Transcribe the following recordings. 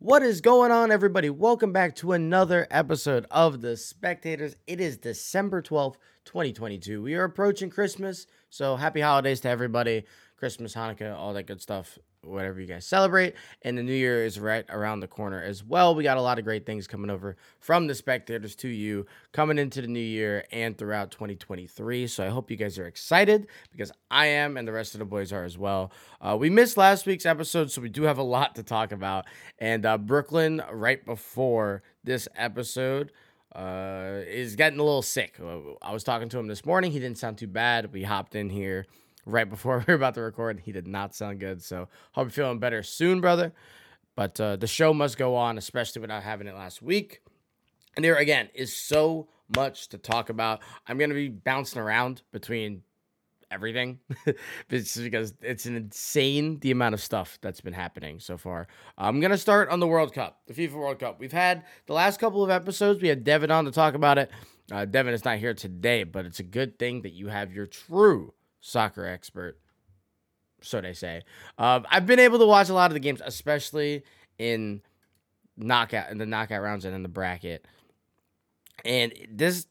What is going on, everybody? Welcome back to another episode of The Spectators. It is December 12th, 2022. We are approaching Christmas, so happy holidays to everybody. Christmas, Hanukkah, all that good stuff whatever you guys celebrate. And the new year is right around the corner as well. We got a lot of great things coming over from the spectators to you coming into the new year and throughout 2023. So I hope you guys are excited because I am and the rest of the boys are as well. Uh, we missed last week's episode, so we do have a lot to talk about. And uh, Brooklyn, right before this episode, uh, is getting a little sick. I was talking to him this morning. He didn't sound too bad. We hopped in here right before we were about to record. He did not sound good. So hope you're feeling better soon, brother. But uh, the show must go on, especially without having it last week. And there again is so much to talk about. I'm gonna be bouncing around between everything because it's an insane the amount of stuff that's been happening so far. I'm gonna start on the World Cup, the FIFA World Cup. We've had the last couple of episodes. We had Devin on to talk about it. Uh, Devin is not here today, but it's a good thing that you have your true soccer expert, so they say. Uh, I've been able to watch a lot of the games, especially in knockout in the knockout rounds and in the bracket. And this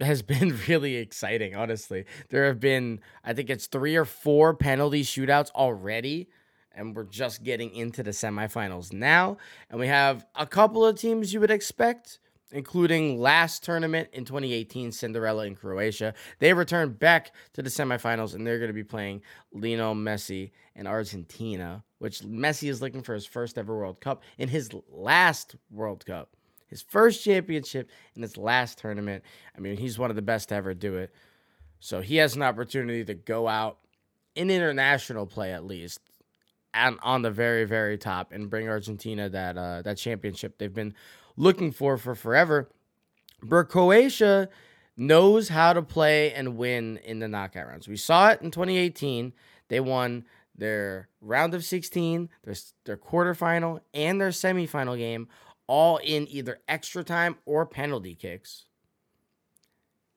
has been really exciting, honestly. There have been, I think it's three or four penalty shootouts already, and we're just getting into the semifinals now. And we have a couple of teams you would expect including last tournament in 2018, Cinderella in Croatia. They return back to the semifinals and they're going to be playing Lionel Messi in Argentina, which Messi is looking for his first ever World Cup in his last World Cup. His first championship in his last tournament. I mean, he's one of the best to ever do it. So he has an opportunity to go out in international play at least and on the very very top and bring Argentina that uh, that championship they've been looking for for forever. But Croatia knows how to play and win in the knockout rounds. We saw it in 2018. They won their round of 16, their, their quarterfinal, and their semifinal game, all in either extra time or penalty kicks.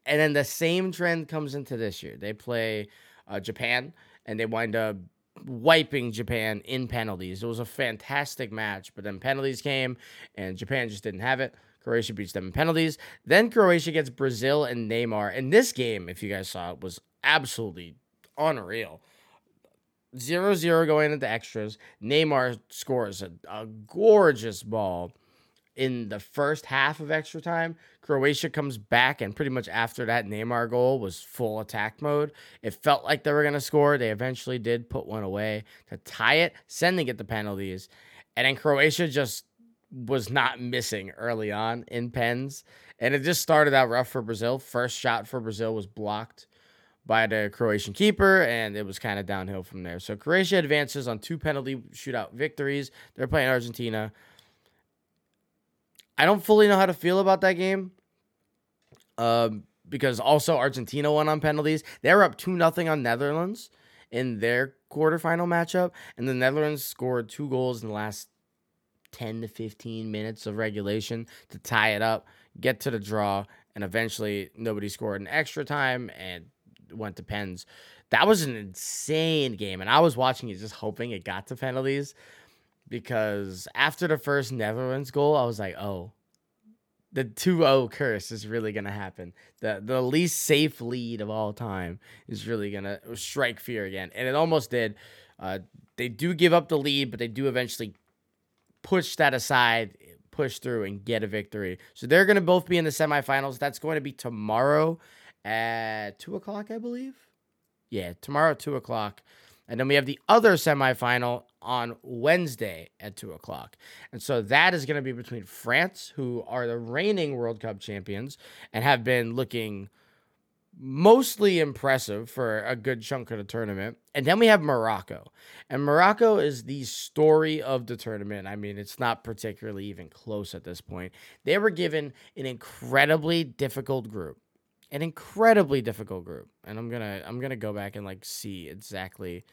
And then the same trend comes into this year. They play uh, Japan and they wind up wiping Japan in penalties. It was a fantastic match, but then penalties came and Japan just didn't have it. Croatia beats them in penalties. Then Croatia gets Brazil and Neymar. And this game, if you guys saw it, was absolutely unreal. 0 0 going into extras. Neymar scores a, a gorgeous ball in the first half of extra time. Croatia comes back, and pretty much after that Neymar goal was full attack mode. It felt like they were going to score. They eventually did put one away to tie it, sending it to penalties. And then Croatia just was not missing early on in pens. And it just started out rough for Brazil. First shot for Brazil was blocked by the Croatian keeper, and it was kind of downhill from there. So Croatia advances on two penalty shootout victories. They're playing Argentina. I don't fully know how to feel about that game. Um, because also Argentina won on penalties. They were up 2 nothing on Netherlands in their quarterfinal matchup, and the Netherlands scored two goals in the last 10 to 15 minutes of regulation to tie it up, get to the draw, and eventually nobody scored in extra time and went to pens. That was an insane game, and I was watching it just hoping it got to penalties because after the first Netherlands goal, I was like, oh, the 2-0 curse is really gonna happen. The the least safe lead of all time is really gonna strike fear again. And it almost did. Uh, they do give up the lead, but they do eventually push that aside, push through, and get a victory. So they're gonna both be in the semifinals. That's going to be tomorrow at two o'clock, I believe. Yeah, tomorrow at two o'clock. And then we have the other semifinal on Wednesday at 2 o'clock. And so that is going to be between France, who are the reigning World Cup champions and have been looking mostly impressive for a good chunk of the tournament. And then we have Morocco. And Morocco is the story of the tournament. I mean, it's not particularly even close at this point. They were given an incredibly difficult group. An incredibly difficult group. And I'm going to I'm going to go back and like see exactly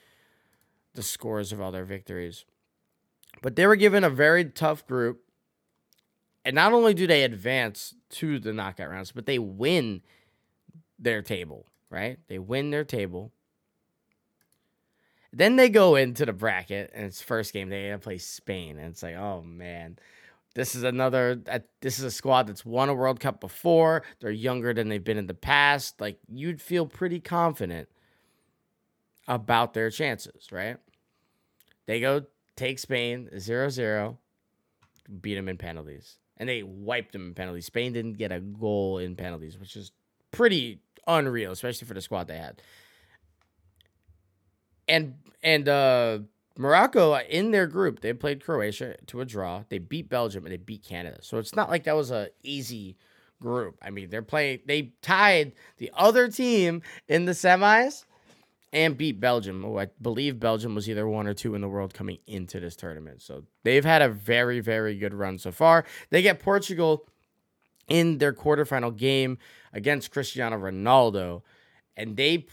the scores of all their victories. But they were given a very tough group. And not only do they advance to the knockout rounds, but they win their table, right? They win their table. Then they go into the bracket, and it's first game. They play Spain, and it's like, oh man, this is another. Uh, this is a squad that's won a World Cup before. They're younger than they've been in the past. Like you'd feel pretty confident about their chances, right? They go take Spain 0-0, beat them in penalties, and they wiped them in penalties. Spain didn't get a goal in penalties, which is pretty unreal, especially for the squad they had. And and uh Morocco in their group, they played Croatia to a draw. They beat Belgium and they beat Canada. So it's not like that was a easy group. I mean, they're playing they tied the other team in the semis and beat Belgium. Oh, I believe Belgium was either one or two in the world coming into this tournament. So they've had a very, very good run so far. They get Portugal in their quarterfinal game against Cristiano Ronaldo, and they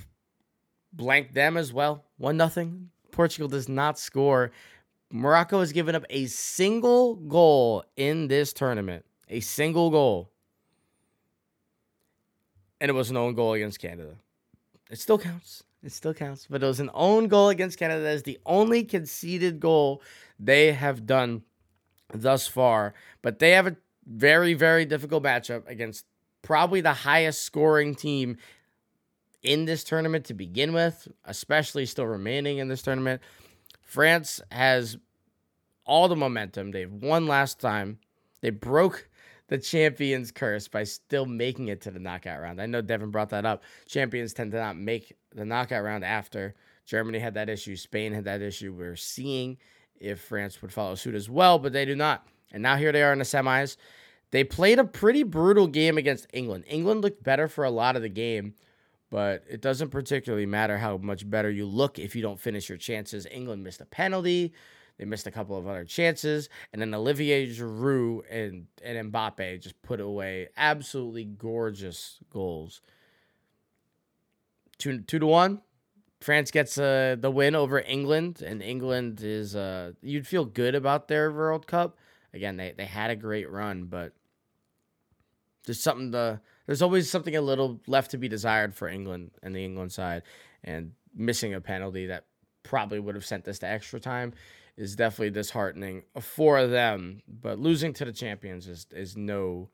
blanked them as well. One nothing. Portugal does not score. Morocco has given up a single goal in this tournament. A single goal. And it was an own goal against Canada. It still counts. It still counts. But it was an own goal against Canada. That is the only conceded goal they have done thus far. But they have a very, very difficult matchup against probably the highest scoring team in this tournament to begin with, especially still remaining in this tournament. France has all the momentum. They've won last time. They broke the champions curse by still making it to the knockout round. I know Devin brought that up. Champions tend to not make the knockout round after. Germany had that issue. Spain had that issue. We're seeing if France would follow suit as well, but they do not. And now here they are in the semis. They played a pretty brutal game against England. England looked better for a lot of the game, but it doesn't particularly matter how much better you look if you don't finish your chances. England missed a penalty. They missed a couple of other chances, and then Olivier Giroud and and Mbappe just put away absolutely gorgeous goals. Two two to one. France gets uh, the win over England, and England is uh, you'd feel good about their World Cup. Again, they, they had a great run, but there's something to there's always something a little left to be desired for England and the England side, and missing a penalty that probably would have sent this to extra time is definitely disheartening for them. But losing to the champions is is no.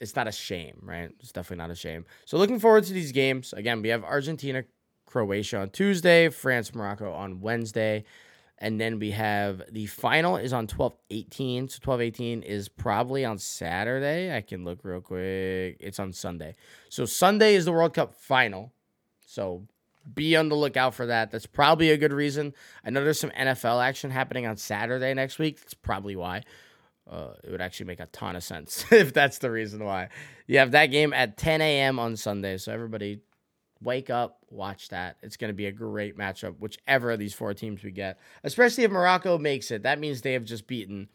It's not a shame, right? It's definitely not a shame. So looking forward to these games. Again, we have Argentina, Croatia on Tuesday, France, Morocco on Wednesday. And then we have the final is on 12 18. So 12 18 is probably on Saturday. I can look real quick. It's on Sunday. So Sunday is the World Cup final. So be on the lookout for that. That's probably a good reason. I know there's some NFL action happening on Saturday next week. That's probably why. Uh, it would actually make a ton of sense if that's the reason why. You have that game at 10 a.m. on Sunday. So everybody wake up, watch that. It's going to be a great matchup, whichever of these four teams we get. Especially if Morocco makes it. That means they have just beaten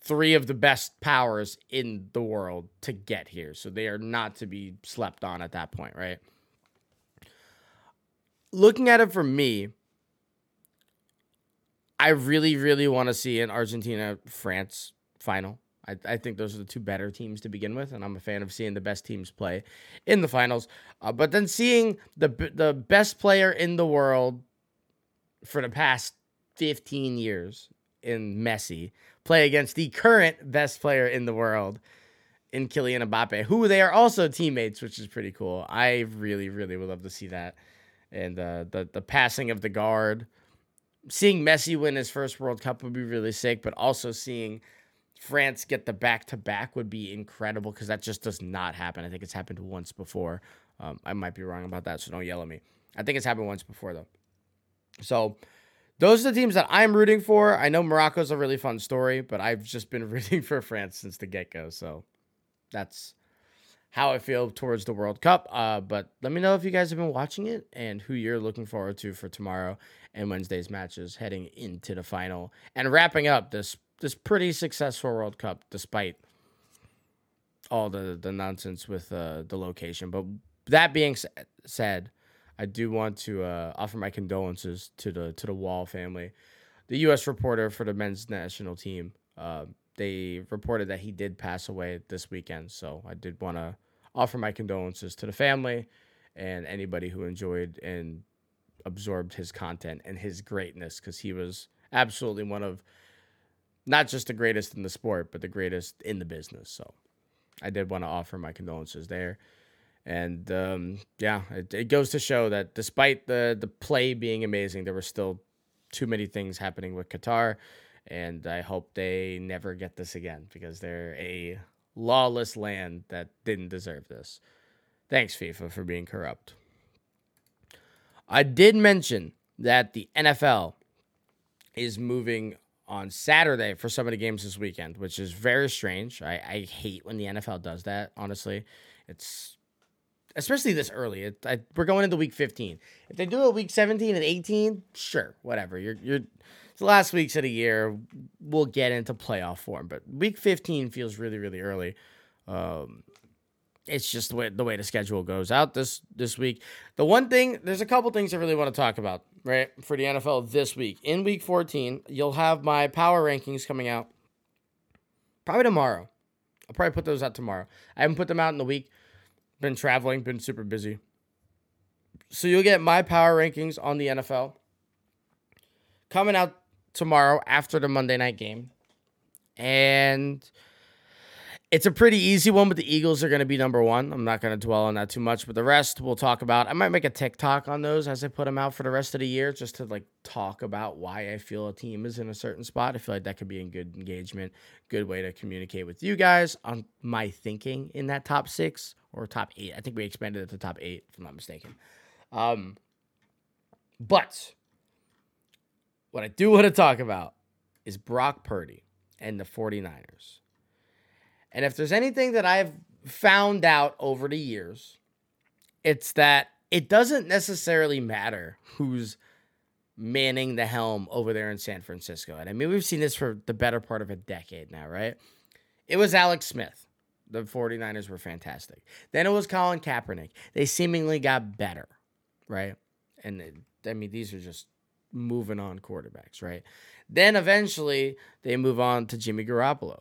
three of the best powers in the world to get here. So they are not to be slept on at that point, right? looking at it for me, I really, really want to see an Argentina France final. I, I think those are the two better teams to begin with, and I'm a fan of seeing the best teams play in the finals. Uh, but then seeing the the best player in the world for the past 15 years in Messi play against the current best player in the world in Kylian Mbappe, who they are also teammates, which is pretty cool. I really, really would love to see that and uh, the the passing of the guard. Seeing Messi win his first World Cup would be really sick, but also seeing France get the back to back would be incredible because that just does not happen. I think it's happened once before. Um, I might be wrong about that, so don't yell at me. I think it's happened once before though. So those are the teams that I'm rooting for. I know Morocco's a really fun story, but I've just been rooting for France since the get go. So that's how I feel towards the World Cup. Uh, but let me know if you guys have been watching it and who you're looking forward to for tomorrow and Wednesday's matches heading into the final and wrapping up this this pretty successful World Cup despite all the the nonsense with uh, the location. But that being said, I do want to uh, offer my condolences to the to the Wahl family. The U.S. reporter for the men's national team uh, they reported that he did pass away this weekend. So I did want to offer my condolences to the family and anybody who enjoyed and absorbed his content and his greatness because he was absolutely one of not just the greatest in the sport, but the greatest in the business. So I did want to offer my condolences there. And um, yeah, it, it goes to show that despite the the play being amazing, there were still too many things happening with Qatar. And I hope they never get this again because they're a lawless land that didn't deserve this. Thanks, FIFA, for being corrupt. I did mention that the NFL is moving on Saturday for some of the games this weekend, which is very strange. I, I hate when the NFL does that, honestly. It's especially this early. It, I, we're going into week 15. If they do it week 17 and 18, sure, whatever. You're you're the last weeks of the year. We'll get into playoff form, but week 15 feels really really early. Um, it's just the way the way the schedule goes out this this week. The one thing, there's a couple things I really want to talk about, right? For the NFL this week. In week 14, you'll have my power rankings coming out probably tomorrow. I'll probably put those out tomorrow. I haven't put them out in the week. Been traveling, been super busy. So you'll get my power rankings on the NFL coming out tomorrow after the Monday night game. And it's a pretty easy one, but the Eagles are going to be number one. I'm not going to dwell on that too much, but the rest we'll talk about. I might make a TikTok on those as I put them out for the rest of the year, just to like talk about why I feel a team is in a certain spot. I feel like that could be a good engagement, good way to communicate with you guys on my thinking in that top six or top eight. I think we expanded it to top eight, if I'm not mistaken. Um, but what I do want to talk about is Brock Purdy and the 49ers. And if there's anything that I've found out over the years, it's that it doesn't necessarily matter who's manning the helm over there in San Francisco. And I mean, we've seen this for the better part of a decade now, right? It was Alex Smith. The 49ers were fantastic. Then it was Colin Kaepernick. They seemingly got better, right? And I mean, these are just moving on quarterbacks, right? Then eventually they move on to Jimmy Garoppolo.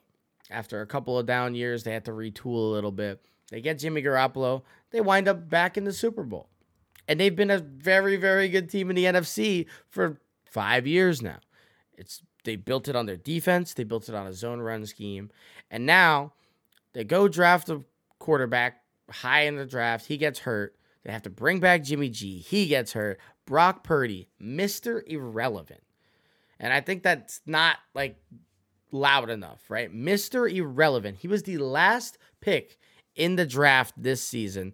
After a couple of down years, they had to retool a little bit. They get Jimmy Garoppolo. They wind up back in the Super Bowl. And they've been a very, very good team in the NFC for five years now. It's they built it on their defense, they built it on a zone run scheme. And now they go draft a quarterback high in the draft. He gets hurt. They have to bring back Jimmy G. He gets hurt. Brock Purdy, Mr. Irrelevant. And I think that's not like loud enough, right? Mr. Irrelevant. He was the last pick in the draft this season.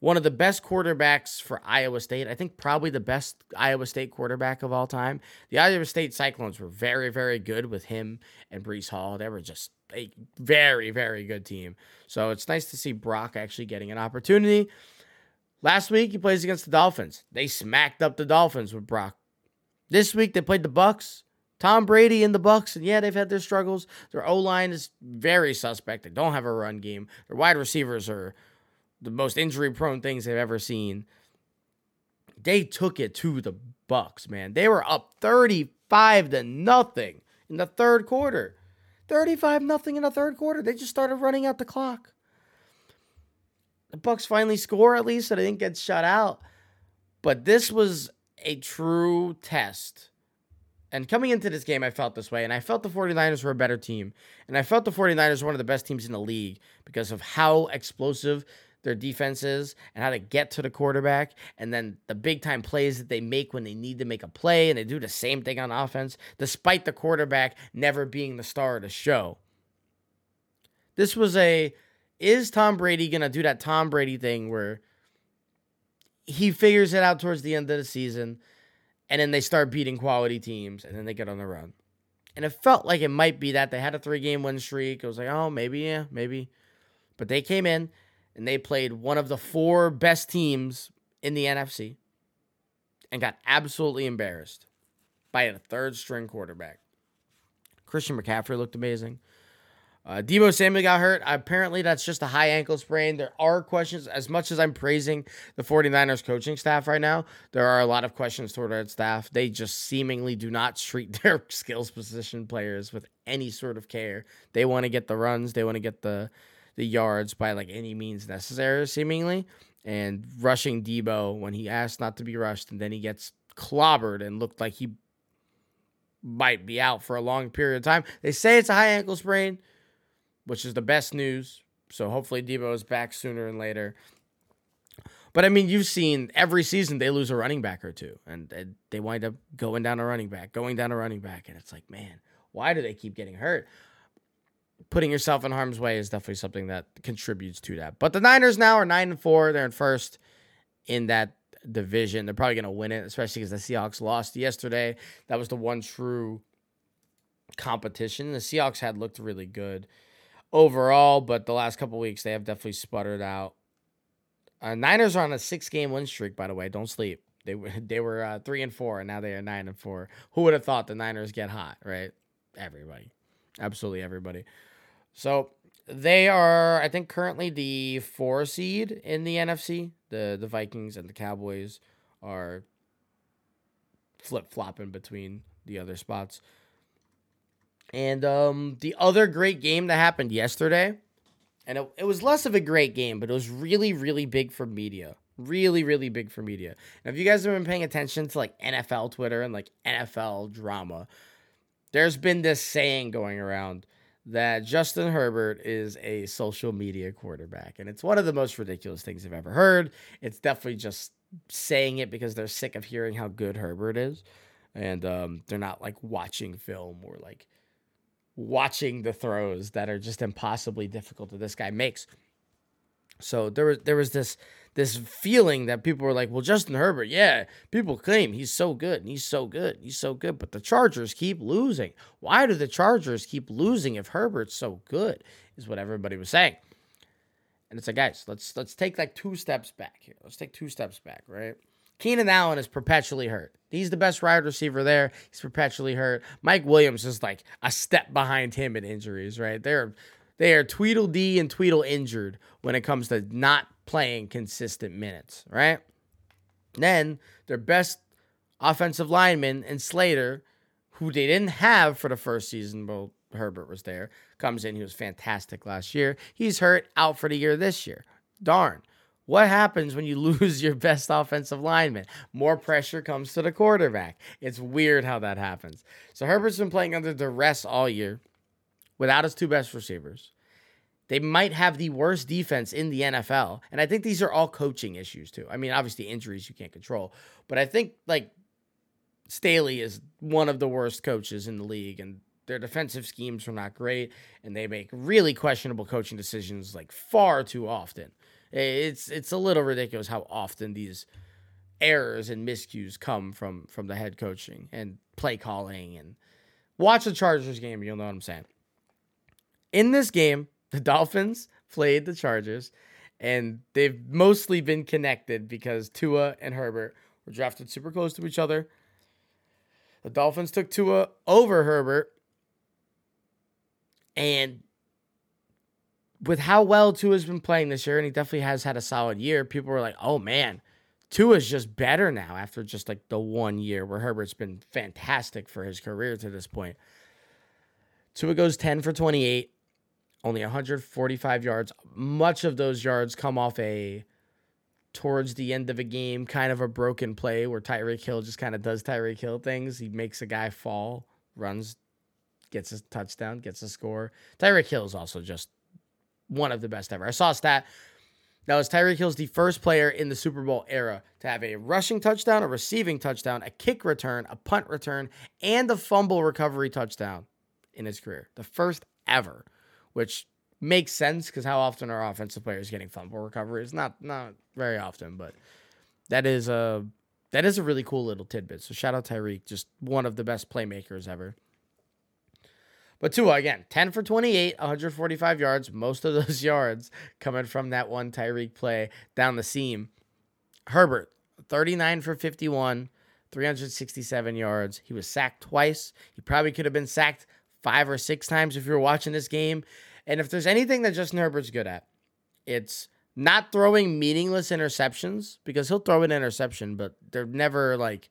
One of the best quarterbacks for Iowa State. I think probably the best Iowa State quarterback of all time. The Iowa State Cyclones were very, very good with him and Breece Hall. They were just a very, very good team. So it's nice to see Brock actually getting an opportunity. Last week he plays against the Dolphins. They smacked up the Dolphins with Brock. This week they played the Bucks. Tom Brady and the Bucks, and yeah, they've had their struggles. Their O line is very suspect. They don't have a run game. Their wide receivers are the most injury prone things they've ever seen. They took it to the Bucks, man. They were up 35 to nothing in the third quarter. 35 nothing in the third quarter. They just started running out the clock. The Bucks finally score at least, so they didn't get shut out. But this was a true test and coming into this game, I felt this way. And I felt the 49ers were a better team. And I felt the 49ers were one of the best teams in the league because of how explosive their defense is and how to get to the quarterback. And then the big time plays that they make when they need to make a play. And they do the same thing on offense, despite the quarterback never being the star of the show. This was a is Tom Brady going to do that Tom Brady thing where he figures it out towards the end of the season? and then they start beating quality teams, and then they get on the run. And it felt like it might be that they had a three game win streak. It was like, oh, maybe, yeah, maybe. But they came in and they played one of the four best teams in the NFC and got absolutely embarrassed by a third string quarterback. Christian McCaffrey looked amazing. Uh, Deebo Samuel got hurt. Apparently, that's just a high ankle sprain. There are questions, as much as I'm praising the 49ers coaching staff right now, there are a lot of questions toward that staff. They just seemingly do not treat their skills position players with any sort of care. They want to get the runs, they want to get the the yards by like any means necessary, seemingly, and rushing Deebo when he asked not to be rushed, and then he gets clobbered and looked like he might be out for a long period of time. They say it's a high ankle sprain, which is the best news. So hopefully Deebo is back sooner and later. But I mean, you've seen every season they lose a running back or two, and, they wind up going down a running back, going down a running back, and it's like, man, why do they keep getting hurt? Putting yourself in harm's way is definitely something that contributes to that. But the Niners now are nine and four; they're in first in that division. They're probably going to win it, especially because the Seahawks lost yesterday. That was the one true competition. The Seahawks had looked really good overall, but the last couple weeks they have definitely sputtered out. Uh, Niners are on a six-game win streak, by the way. Don't sleep. They were they were uh, three and four, and now they are nine and four. Who would have thought the Niners get hot? Right? Everybody, absolutely everybody. So they are, I think, currently the four seed in the NFC. The the Vikings and the Cowboys are flip flopping between the other spots. And um, the other great game that happened yesterday, and it, it was less of a great game, but it was really, really big for media. Really, really big for media. And if you guys have been paying attention to like NFL Twitter and like NFL drama, there's been this saying going around that Justin Herbert is a social media quarterback. And it's one of the most ridiculous things I've ever heard. It's definitely just saying it because they're sick of hearing how good Herbert is. And um, they're not like watching film or like watching the throws that are just impossibly difficult that this guy makes. So there was there was this this feeling that people were like, well, Justin Herbert, yeah, people claim he's so good and he's so good, he's so good, but the Chargers keep losing. Why do the Chargers keep losing if Herbert's so good? Is what everybody was saying. And it's like, guys, let's let's take like two steps back here. Let's take two steps back, right? Keenan Allen is perpetually hurt. He's the best wide receiver there. He's perpetually hurt. Mike Williams is like a step behind him in injuries, right? They're they are Tweedledee and Tweedle injured when it comes to not playing consistent minutes, right? Then their best offensive lineman and Slater, who they didn't have for the first season, well, Herbert was there, comes in. He was fantastic last year. He's hurt out for the year this year. Darn. What happens when you lose your best offensive lineman? More pressure comes to the quarterback. It's weird how that happens. So Herbert's been playing under duress all year without his two best receivers. They might have the worst defense in the NFL. And I think these are all coaching issues too. I mean, obviously injuries you can't control, but I think like Staley is one of the worst coaches in the league and their defensive schemes are not great and they make really questionable coaching decisions like far too often. It's it's a little ridiculous how often these errors and miscues come from from the head coaching and play calling and watch the Chargers game, you'll know what I'm saying. In this game, the Dolphins played the Chargers, and they've mostly been connected because Tua and Herbert were drafted super close to each other. The Dolphins took Tua over Herbert, and with how well Tua's been playing this year, and he definitely has had a solid year, people were like, "Oh man, Tua's just better now after just like the one year where Herbert's been fantastic for his career to this point." Tua goes 10 for 28, only 145 yards. Much of those yards come off a towards the end of a game, kind of a broken play where Tyreek Hill just kind of does Tyreek Hill things. He makes a guy fall, runs, gets a touchdown, gets a score. Tyreek Hill is also just one of the best ever. I saw a stat. That was Tyreek Hill's the first player in the Super Bowl era to have a rushing touchdown, a receiving touchdown, a kick return, a punt return, and a fumble recovery touchdown in his career. The first ever which makes sense because how often are offensive players getting fumble recoveries? Not not very often, but that is a that is a really cool little tidbit. So shout out Tyreek, just one of the best playmakers ever. But Tua again, 10 for 28, 145 yards, most of those yards coming from that one Tyreek play down the seam. Herbert, 39 for 51, 367 yards. He was sacked twice. He probably could have been sacked five or six times if you're watching this game. And if there's anything that Justin Herbert's good at, it's not throwing meaningless interceptions because he'll throw an interception, but they're never like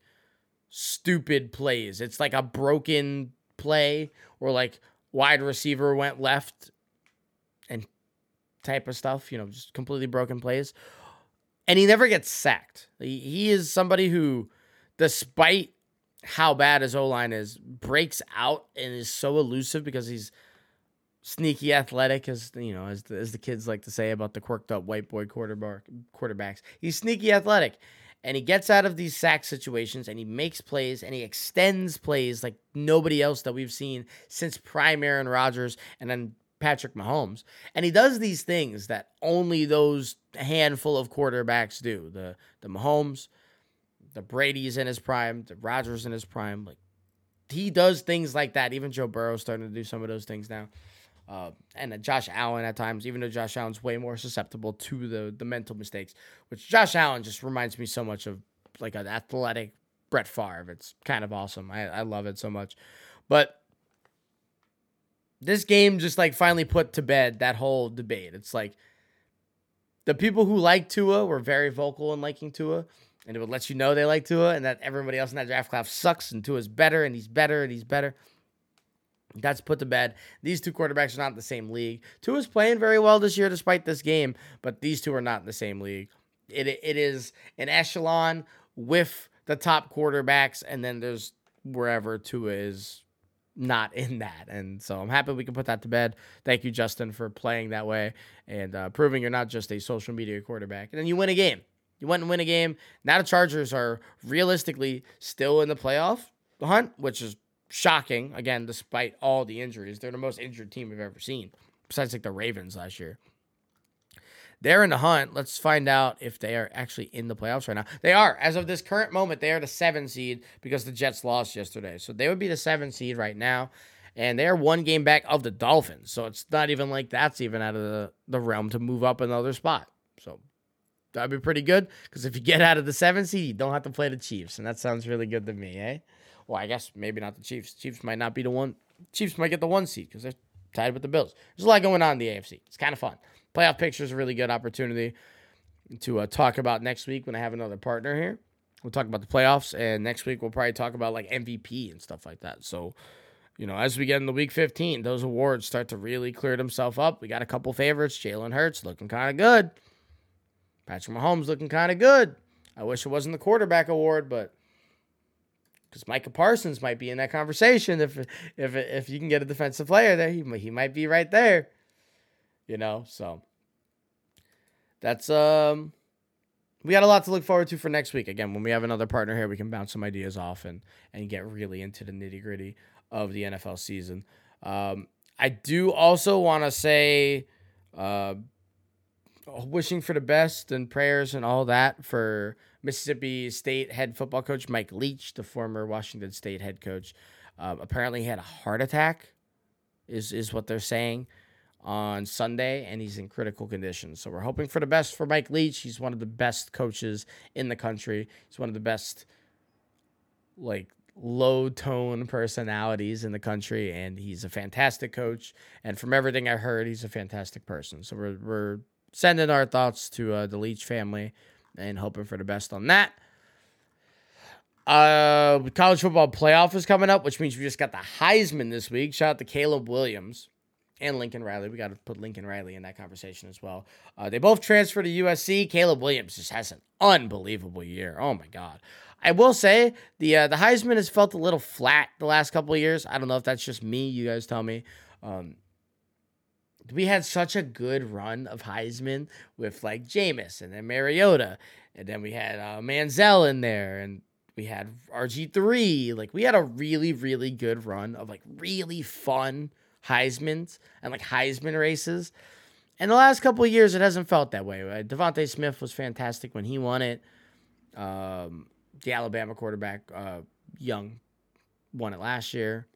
stupid plays. It's like a broken play or like wide receiver went left and type of stuff, you know, just completely broken plays. And he never gets sacked. He, is somebody who, despite how bad his O line is, breaks out and is so elusive because he's sneaky athletic, as you know, as the, as the kids like to say about the quirked up white boy quarterback quarterbacks. He's sneaky athletic, and he gets out of these sack situations and he makes plays and he extends plays like nobody else that we've seen since prime Aaron Rodgers and then Patrick Mahomes. And he does these things that only those handful of quarterbacks do. The the Mahomes, the Brady's in his prime, the Rodgers in his prime. Like he does things like that. Even Joe Burrow's starting to do some of those things now. Uh, and Josh Allen at times, even though Josh Allen's way more susceptible to the the mental mistakes, which Josh Allen just reminds me so much of like an athletic Brett Favre. It's kind of awesome. I, I love it so much. But this game just like finally put to bed that whole debate. It's like the people who like Tua were very vocal in liking Tua, and it would let you know they like Tua, and that everybody else in that draft class sucks, and Tua's better, and he's better, and he's better. That's put to bed. These two quarterbacks are not in the same league. Tua is playing very well this year despite this game, but these Tua are not in the same league. It, it is an echelon with the top quarterbacks, and then there's wherever two is not in that. And so I'm happy we can put that to bed. Thank you, Justin, for playing that way and uh, proving you're not just a social media quarterback. And then you win a game. You went and win a game. Now the Chargers are realistically still in the playoff hunt, which is shocking. Again, despite all the injuries, they're the most injured team we've ever seen, besides like the Ravens last year. They're in the hunt. Let's find out if they are actually in the playoffs right now. They are. As of this current moment, they are the seven seed because the Jets lost yesterday. So they would be the seven seed right now. And they're one game back of the Dolphins. So it's not even like that's even out of the, the realm to move up another spot. So that'd be pretty good. Because if you get out of the seven seed, you don't have to play the Chiefs. And that sounds really good to me, eh? Well, I guess maybe not the Chiefs. Chiefs might not be the one. Chiefs might get the one seed because they're tied with the Bills. There's a lot going on in the AFC. It's kind of fun. Playoff picture is a really good opportunity to uh, talk about next week when I have another partner here. We'll talk about the playoffs, and next week we'll probably talk about like MVP and stuff like that. So, you know, as we get into week 15, those awards start to really clear themselves up. We got a couple favorites. Jalen Hurts looking kind of good. Patrick Mahomes looking kind of good. I wish it wasn't the quarterback award, but because Micah Parsons might be in that conversation. If if if you can get a defensive player there, he he might be right there. You know, so that's um we got a lot to look forward to for next week. Again, when we have another partner here, we can bounce some ideas off and and get really into the nitty gritty of the NFL season. Um, I do also want to say, uh, wishing for the best and prayers and all that for Mississippi State head football coach Mike Leach, the former Washington State head coach. Um, apparently, had a heart attack, is is what they're saying on Sunday, and he's in critical condition. So we're hoping for the best for Mike Leach. He's one of the best coaches in the country. He's one of the best, like low tone personalities in the country, and he's a fantastic coach. And from everything I heard, he's a fantastic person. So we're we're sending our thoughts to uh, the Leach family and hoping for the best on that. Uh, college football playoff is coming up, which means we just got the Heisman this week. Shout out to Caleb Williams and Lincoln Riley. We got to put Lincoln Riley in that conversation as well. Uh, they both transferred to USC. Caleb Williams just has an unbelievable year. Oh my god. I will say the uh, the Heisman has felt a little flat the last couple of years. I don't know if that's just me. You guys tell me. Um, we had such a good run of Heisman with like Jameis and then Mariota, and then we had uh, Manziel in there, and we had RG three. Like we had a really really good run of like really fun Heisman's and like Heisman races. And the last couple of years, it hasn't felt that way. Right? DeVonta Smith was fantastic when he won it. Um, the Alabama quarterback, uh, Young, won it last year.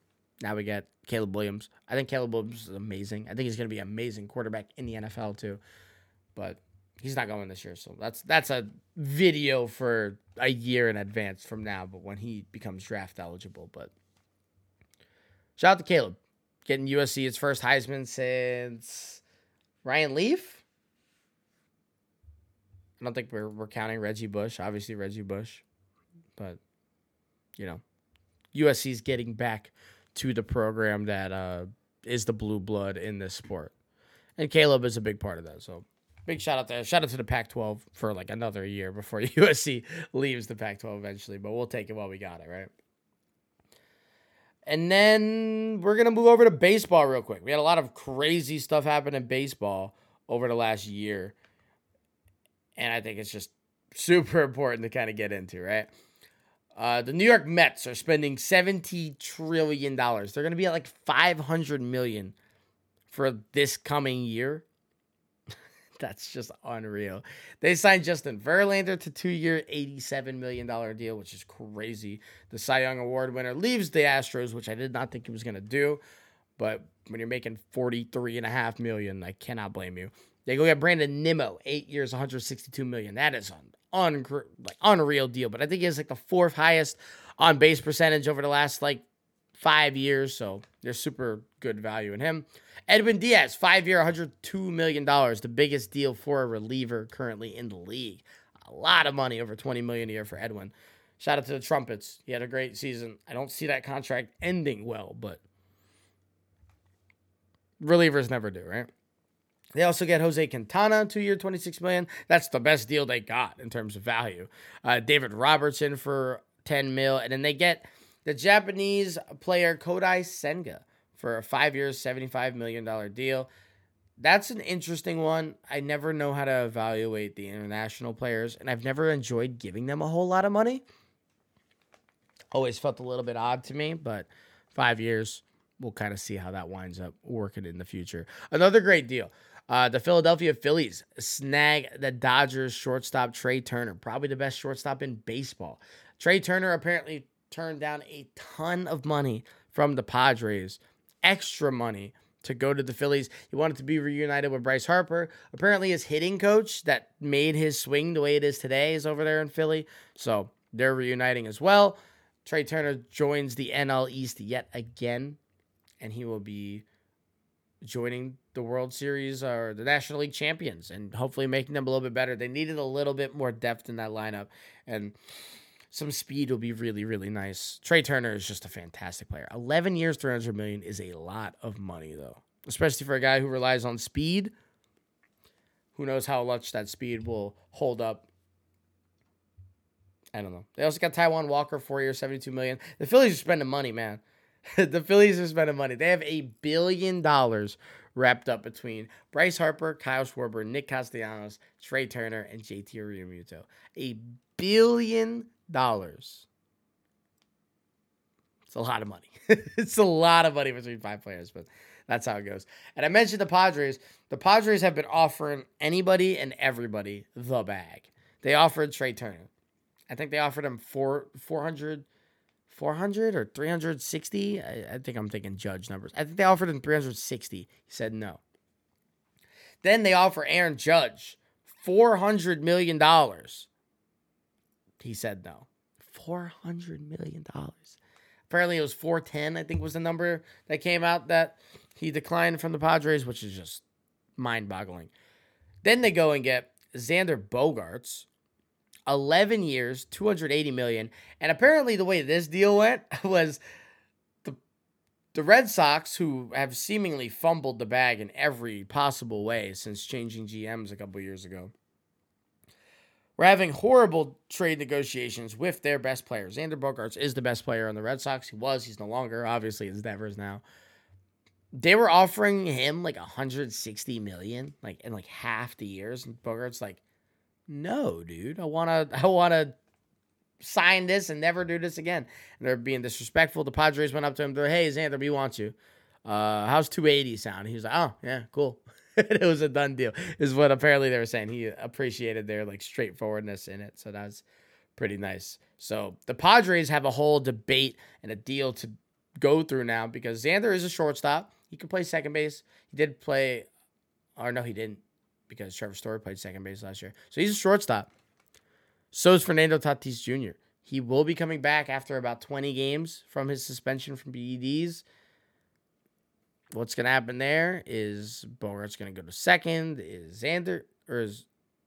Now we get Caleb Williams. I think Caleb Williams is amazing. I think he's going to be an amazing quarterback in the NFL too. But he's not going this year, so that's that's a video for a year in advance from now. But when he becomes draft eligible, but shout out to Caleb getting USC its first Heisman since Ryan Leaf. I don't think we're we're counting Reggie Bush, obviously Reggie Bush, but you know, USC's getting back to the program that uh, is the blue blood in this sport. And Caleb is a big part of that. So big shout out there. Shout out to the Pac 12 for like another year before USC leaves the Pac 12 eventually, but we'll take it while we got it, right? And then we're going to move over to baseball real quick. We had a lot of crazy stuff happen in baseball over the last year. And I think it's just super important to kind of get into, right? Uh, the New York Mets are spending $70 trillion. They're going to be at like 500 million for this coming year. That's just unreal. They signed Justin Verlander to two-year, $87 million deal, which is crazy. The Cy Young Award winner leaves the Astros, which I did not think he was going to do. But when you're making 43.5 million, I cannot blame you. They go get Brandon Nimmo, eight years, 162 million. That is un- like unreal deal. But I think he has like the fourth highest on base percentage over the last like five years. So there's super good value in him. Edwin Diaz, five year, $102 million, the biggest deal for a reliever currently in the league. A lot of money, over 20 million a year for Edwin. Shout out to the Trumpets. He had a great season. I don't see that contract ending well, but relievers never do, right? They also get Jose Quintana, two year, 26 million. That's the best deal they got in terms of value. Uh, David Robertson for 10 mil. And then they get the Japanese player Kodai Senga for a five years, $75 million deal. That's an interesting one. I never know how to evaluate the international players, and I've never enjoyed giving them a whole lot of money. Always felt a little bit odd to me, but five years, we'll kind of see how that winds up working in the future. Another great deal. Uh, the Philadelphia Phillies snag the Dodgers shortstop Trea Turner, probably the best shortstop in baseball. Trea Turner apparently turned down a ton of money from the Padres, extra money to go to the Phillies. He wanted to be reunited with Bryce Harper. Apparently, his hitting coach that made his swing the way it is today is over there in Philly. So they're reuniting as well. Trea Turner joins the NL East yet again, and he will be joining the World Series or the National League champions and hopefully making them a little bit better. They needed a little bit more depth in that lineup and some speed will be really, really nice. Trea Turner is just a fantastic player. 11 years, 300 million is a lot of money, though, especially for a guy who relies on speed. Who knows how much that speed will hold up? I don't know. They also got Taijuan Walker, four years, 72 million. The Phillies are spending money, man. the Phillies are spending money. They have a billion dollars wrapped up between Bryce Harper, Kyle Schwarber, Nick Castellanos, Trea Turner, and JT Realmuto. A billion dollars. It's a lot of money. it's a lot of money between five players, but that's how it goes. And I mentioned the Padres. The Padres have been offering anybody and everybody the bag. They offered Trea Turner. I think they offered him four, 400 400 or 360. I, I, think I'm thinking judge numbers. I think they offered him 360. He said no. Then they offer Aaron Judge $400 million. He said no. $400 million. Apparently it was 410, I think was the number that came out that he declined from the Padres, which is just mind boggling. Then they go and get Xander Bogaerts 11 years, 280 million. And apparently the way this deal went was the the Red Sox who have seemingly fumbled the bag in every possible way since changing GMs a couple years ago. We're having horrible trade negotiations with their best players. Xander Bogaerts is the best player on the Red Sox. He was. He's no longer. Obviously, it's Devers now. They were offering him like 160 million, like in like half the years, and Bogaerts like, no, dude. I wanna I wanna sign this and never do this again. And they're being disrespectful. The Padres went up to him. They're hey, Xander, we want you. Uh, how's 280 sound? He was like, oh yeah, cool. it was a done deal. Is what apparently they were saying. He appreciated their like straightforwardness in it. So that's pretty nice. So the Padres have a whole debate and a deal to go through now because Xander is a shortstop. He can play second base. He did play, or no, he didn't because Trevor Story played second base last year. So he's a shortstop. So is Fernando Tatis Jr. He will be coming back after about 20 games from his suspension from PEDs. What's going to happen there is Bogaerts going to go to second. Is Xander, or is,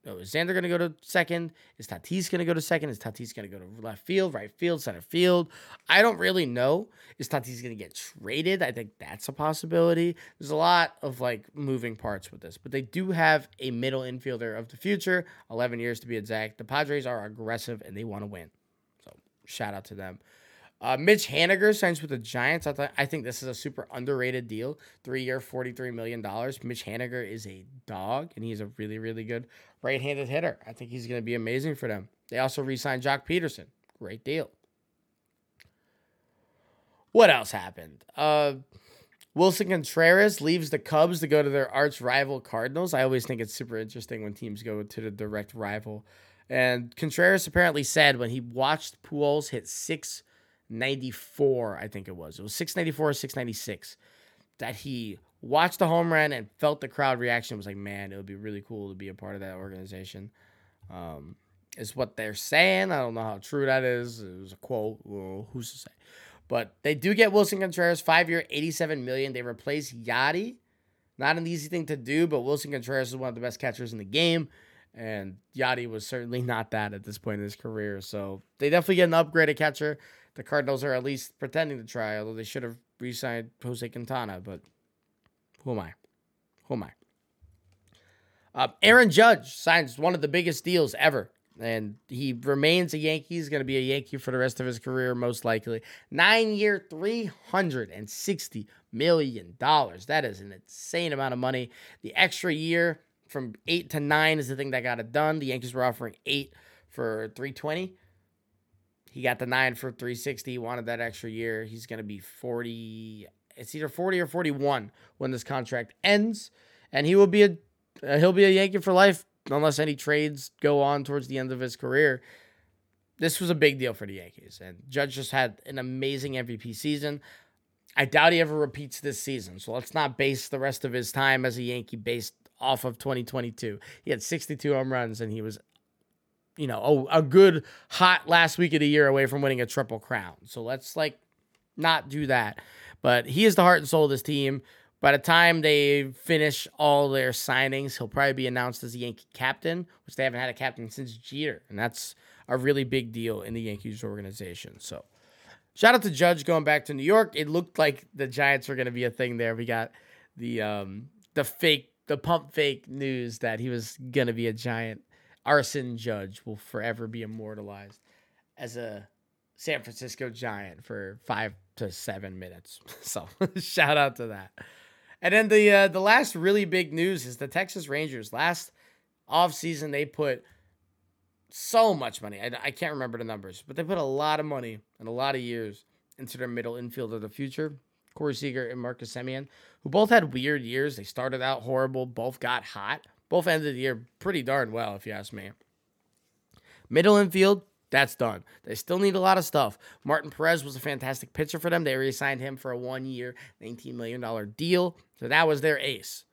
Oh, is Xander going to go to second? Is Tatis going to go to second? Is Tatis going to go to left field, right field, center field? I don't really know. Is Tatis going to get traded? I think that's a possibility. There's a lot of like moving parts with this, but they do have a middle infielder of the future, 11 years to be exact. The Padres are aggressive and they want to win. So shout out to them. Uh, Mitch Haniger signs with the Giants. I, th- I think this is a super underrated deal. Three year, $43 million. Mitch Haniger is a dog, and he's a really, really good right handed hitter. I think he's going to be amazing for them. They also re signed Joc Pederson. Great deal. What else happened? Uh, Willson Contreras leaves the Cubs to go to their arch rival Cardinals. I always think it's super interesting when teams go to the direct rival. And Contreras apparently said when he watched Pujols hit six 94, I think it was. It was 694 or 696 that he watched the home run and felt the crowd reaction. was like, man, it would be really cool to be a part of that organization. Um, is what they're saying. I don't know how true that is. It was a quote. Well, who's to say? But they do get Willson Contreras, five year, 87 million. They replace Yadi. Not an easy thing to do, but Willson Contreras is one of the best catchers in the game. And Yadi was certainly not that at this point in his career. So they definitely get an upgraded catcher the Cardinals are at least pretending to try, although they should have re signed Jose Quintana. But who am I? Who am I? Uh, Aaron Judge signs one of the biggest deals ever. And he remains a Yankee. He's going to be a Yankee for the rest of his career, most likely. Nine year, $360 million. That is an insane amount of money. The extra year from eight to nine is the thing that got it done. The Yankees were offering eight for 320 he got the nine for 360. He wanted that extra year. He's going to be 40. It's either 40 or 41 when this contract ends, and he will be a uh, he'll be a Yankee for life unless any trades go on towards the end of his career. This was a big deal for the Yankees, and Judge just had an amazing MVP season. I doubt he ever repeats this season, so let's not base the rest of his time as a Yankee based off of 2022. He had 62 home runs, and he was you know, a, a good hot last week of the year away from winning a triple crown. So let's like not do that. But he is the heart and soul of this team. By the time they finish all their signings, he'll probably be announced as the Yankee captain, which they haven't had a captain since Jeter. And that's a really big deal in the Yankees organization. So shout out to Judge going back to New York. It looked like the Giants were going to be a thing there. We got the um the fake the pump fake news that he was going to be a Giant Aaron Judge will forever be immortalized as a San Francisco Giant for five to seven minutes. So shout out to that. And then the uh, the last really big news is the Texas Rangers. Last offseason, they put so much money. I, I can't remember the numbers, but they put a lot of money and a lot of years into their middle infield of the future. Corey Seager and Marcus Semien, who both had weird years. They started out horrible, both got hot. Both ended the year pretty darn well, if you ask me. Middle infield, that's done. They still need a lot of stuff. Martin Perez was a fantastic pitcher for them. They re signed him for a one year, $19 million deal. So that was their ace.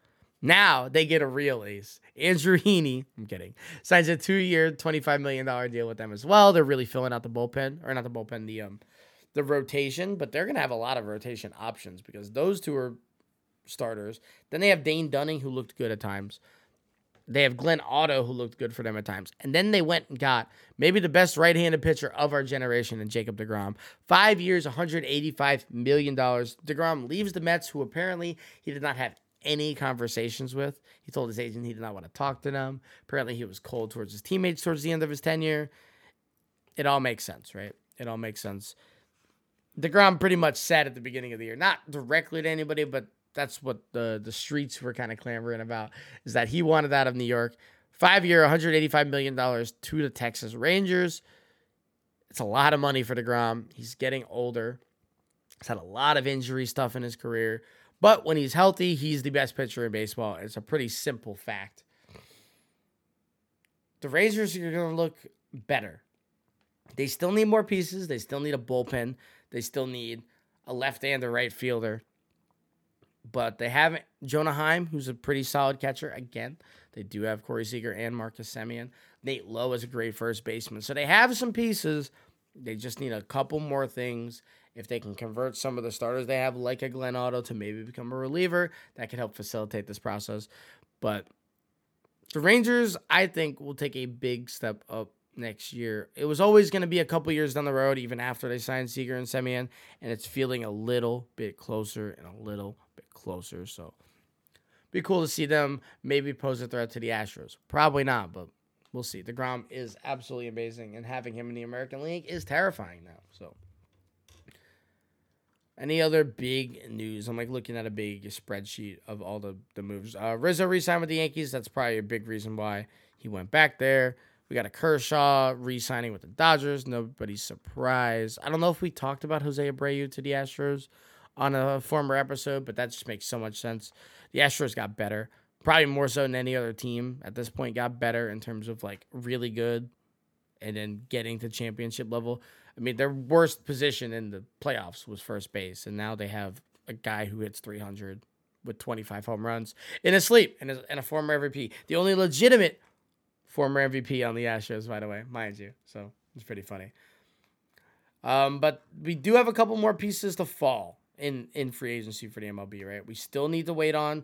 Now they get a real ace. Andrew Heaney, I'm kidding, signs a two year, $25 million deal with them as well. They're really filling out the bullpen, or not the bullpen, the um, the rotation, but they're to have a lot of rotation options because those two are starters. Then they have Dane Dunning, who looked good at times. They have Glenn Otto, who looked good for them at times. And then they went and got maybe the best right handed pitcher of our generation in Jacob DeGrom. Five years, $185 million. DeGrom leaves the Mets, who apparently he did not have any conversations with. He told his agent he did not want to talk to them. Apparently, he was cold towards his teammates towards the end of his tenure. It all makes sense, right? It all makes sense. DeGrom pretty much said at the beginning of the year, not directly to anybody, but that's what the the streets were kind of clamoring about is that he wanted out of New York. Five year, 185 million dollars to the Texas Rangers. It's a lot of money for Degrom. He's getting older. He's had a lot of injury stuff in his career, but when he's healthy, he's the best pitcher in baseball. It's a pretty simple fact. The Rangers are going to look better. They still need more pieces. They still need a bullpen. They still need a left and a right fielder but they haven't. Jonah Heim, who's a pretty solid catcher. Again, they do have Corey Seager and Marcus Semien. Nate Lowe is a great first baseman. So they have some pieces. They just need a couple more things. If they can convert some of the starters they have, like a Glenn Otto, to maybe become a reliever, that could help facilitate this process. But the Rangers, I think, will take a big step up next year. It was always going to be a couple years down the road, even after they signed Seager and Semien, and it's feeling a little bit closer and a little bit closer. So, be cool to see them maybe pose a threat to the Astros. Probably not, but we'll see. DeGrom is absolutely amazing, and having him in the American League is terrifying now. So, any other big news? I'm like looking at a big spreadsheet of all the, the moves. Uh, Rizzo re-signed with the Yankees. That's probably a big reason why he went back there. We got a Kershaw re-signing with the Dodgers. Nobody's surprised. I don't know if we talked about Jose Abreu to the Astros on a former episode, but that just makes so much sense. The Astros got better, probably more so than any other team at this point. Got better in terms of like really good, and then getting to championship level. I mean, their worst position in the playoffs was first base, and now they have a guy who hits 300 with 25 home runs in his sleep and, a, and a former MVP. The only legitimate former MVP on the Astros, by the way, mind you. So it's pretty funny. Um, but we do have a couple more pieces to fall in in free agency for the MLB, right? We still need to wait on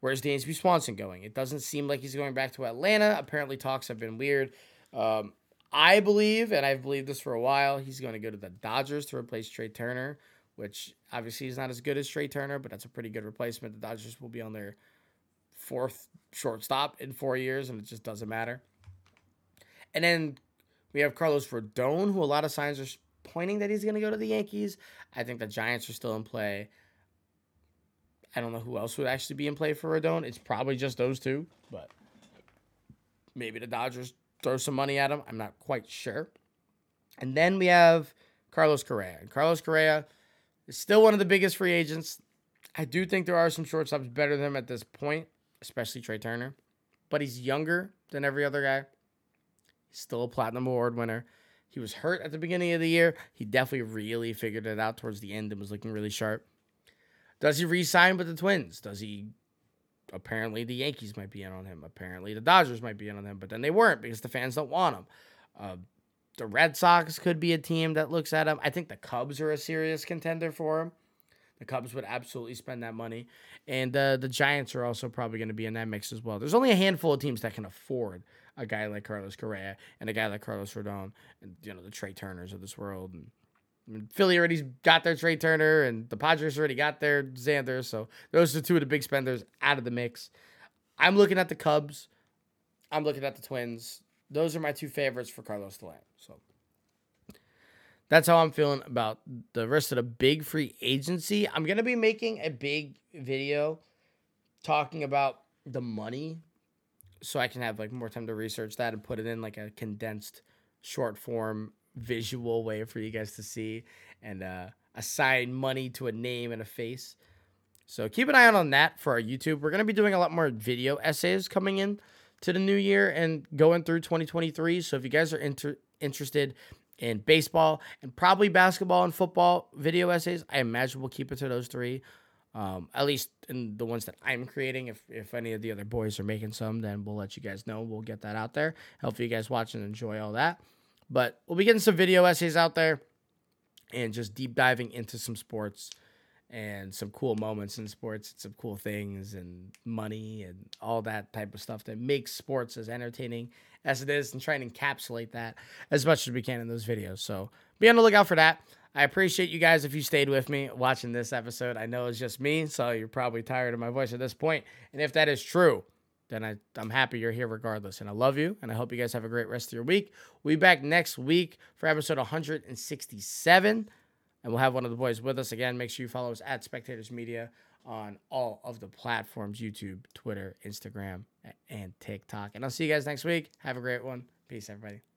where's Dansby Swanson going. It doesn't seem like he's going back to Atlanta. Apparently, talks have been weird. Um, I believe, and I've believed this for a while, he's going to go to the Dodgers to replace Trea Turner, which obviously is not as good as Trea Turner, but that's a pretty good replacement. The Dodgers will be on their fourth shortstop in four years, and it just doesn't matter. And then we have Carlos Rodon, who a lot of signs are pointing that he's going to go to the Yankees. I think the Giants are still in play. I don't know who else would actually be in play for Rodon. It's probably just those two, but maybe the Dodgers throw some money at him. I'm not quite sure. And then we have Carlos Correa. And Carlos Correa is still one of the biggest free agents. I do think there are some shortstops better than him at this point, especially Trea Turner. But he's younger than every other guy. He's still a platinum award winner. He was hurt at the beginning of the year. He definitely really figured it out towards the end and was looking really sharp. Does he re-sign with the Twins? Does he? Apparently, the Yankees might be in on him. Apparently, the Dodgers might be in on him, but then they weren't because the fans don't want him. Uh, the Red Sox could be a team that looks at him. I think the Cubs are a serious contender for him. The Cubs would absolutely spend that money, and uh, the Giants are also probably going to be in that mix as well. There's only a handful of teams that can afford a guy like Carlos Correa and a guy like Carlos Rodon and you know the Trea Turners of this world. And I mean, Philly already got their Trea Turner, and the Padres already got their Xander. So those are two of the big spenders out of the mix. I'm looking at the Cubs. I'm looking at the Twins. Those are my two favorites for Carlos Delan. So that's how I'm feeling about the rest of the big free agency. I'm gonna be making a big video talking about the money so I can have like more time to research that and put it in like a condensed short form visual way for you guys to see and uh, assign money to a name and a face. So keep an eye out on that for our YouTube. We're going to be doing a lot more video essays coming in to the new year and going through 2023. So if you guys are inter- interested in baseball and probably basketball and football video essays, I imagine we'll keep it to those three. Um, at least in the ones that I'm creating. If if any of the other boys are making some, then we'll let you guys know. We'll get that out there. Hopefully you guys watch and enjoy all that. But we'll be getting some video essays out there and just deep diving into some sports and some cool moments in sports and some cool things and money and all that type of stuff that makes sports as entertaining as it is and try and encapsulate that as much as we can in those videos. So be on the lookout for that. I appreciate you guys if you stayed with me watching this episode. I know it's just me, so you're probably tired of my voice at this point. And if that is true, then I, I'm happy you're here regardless. And I love you, and I hope you guys have a great rest of your week. We'll be back next week for episode 167, and we'll have one of the boys with us again. Make sure you follow us at Spectators Media on all of the platforms YouTube, Twitter, Instagram, and TikTok. And I'll see you guys next week. Have a great one. Peace, everybody.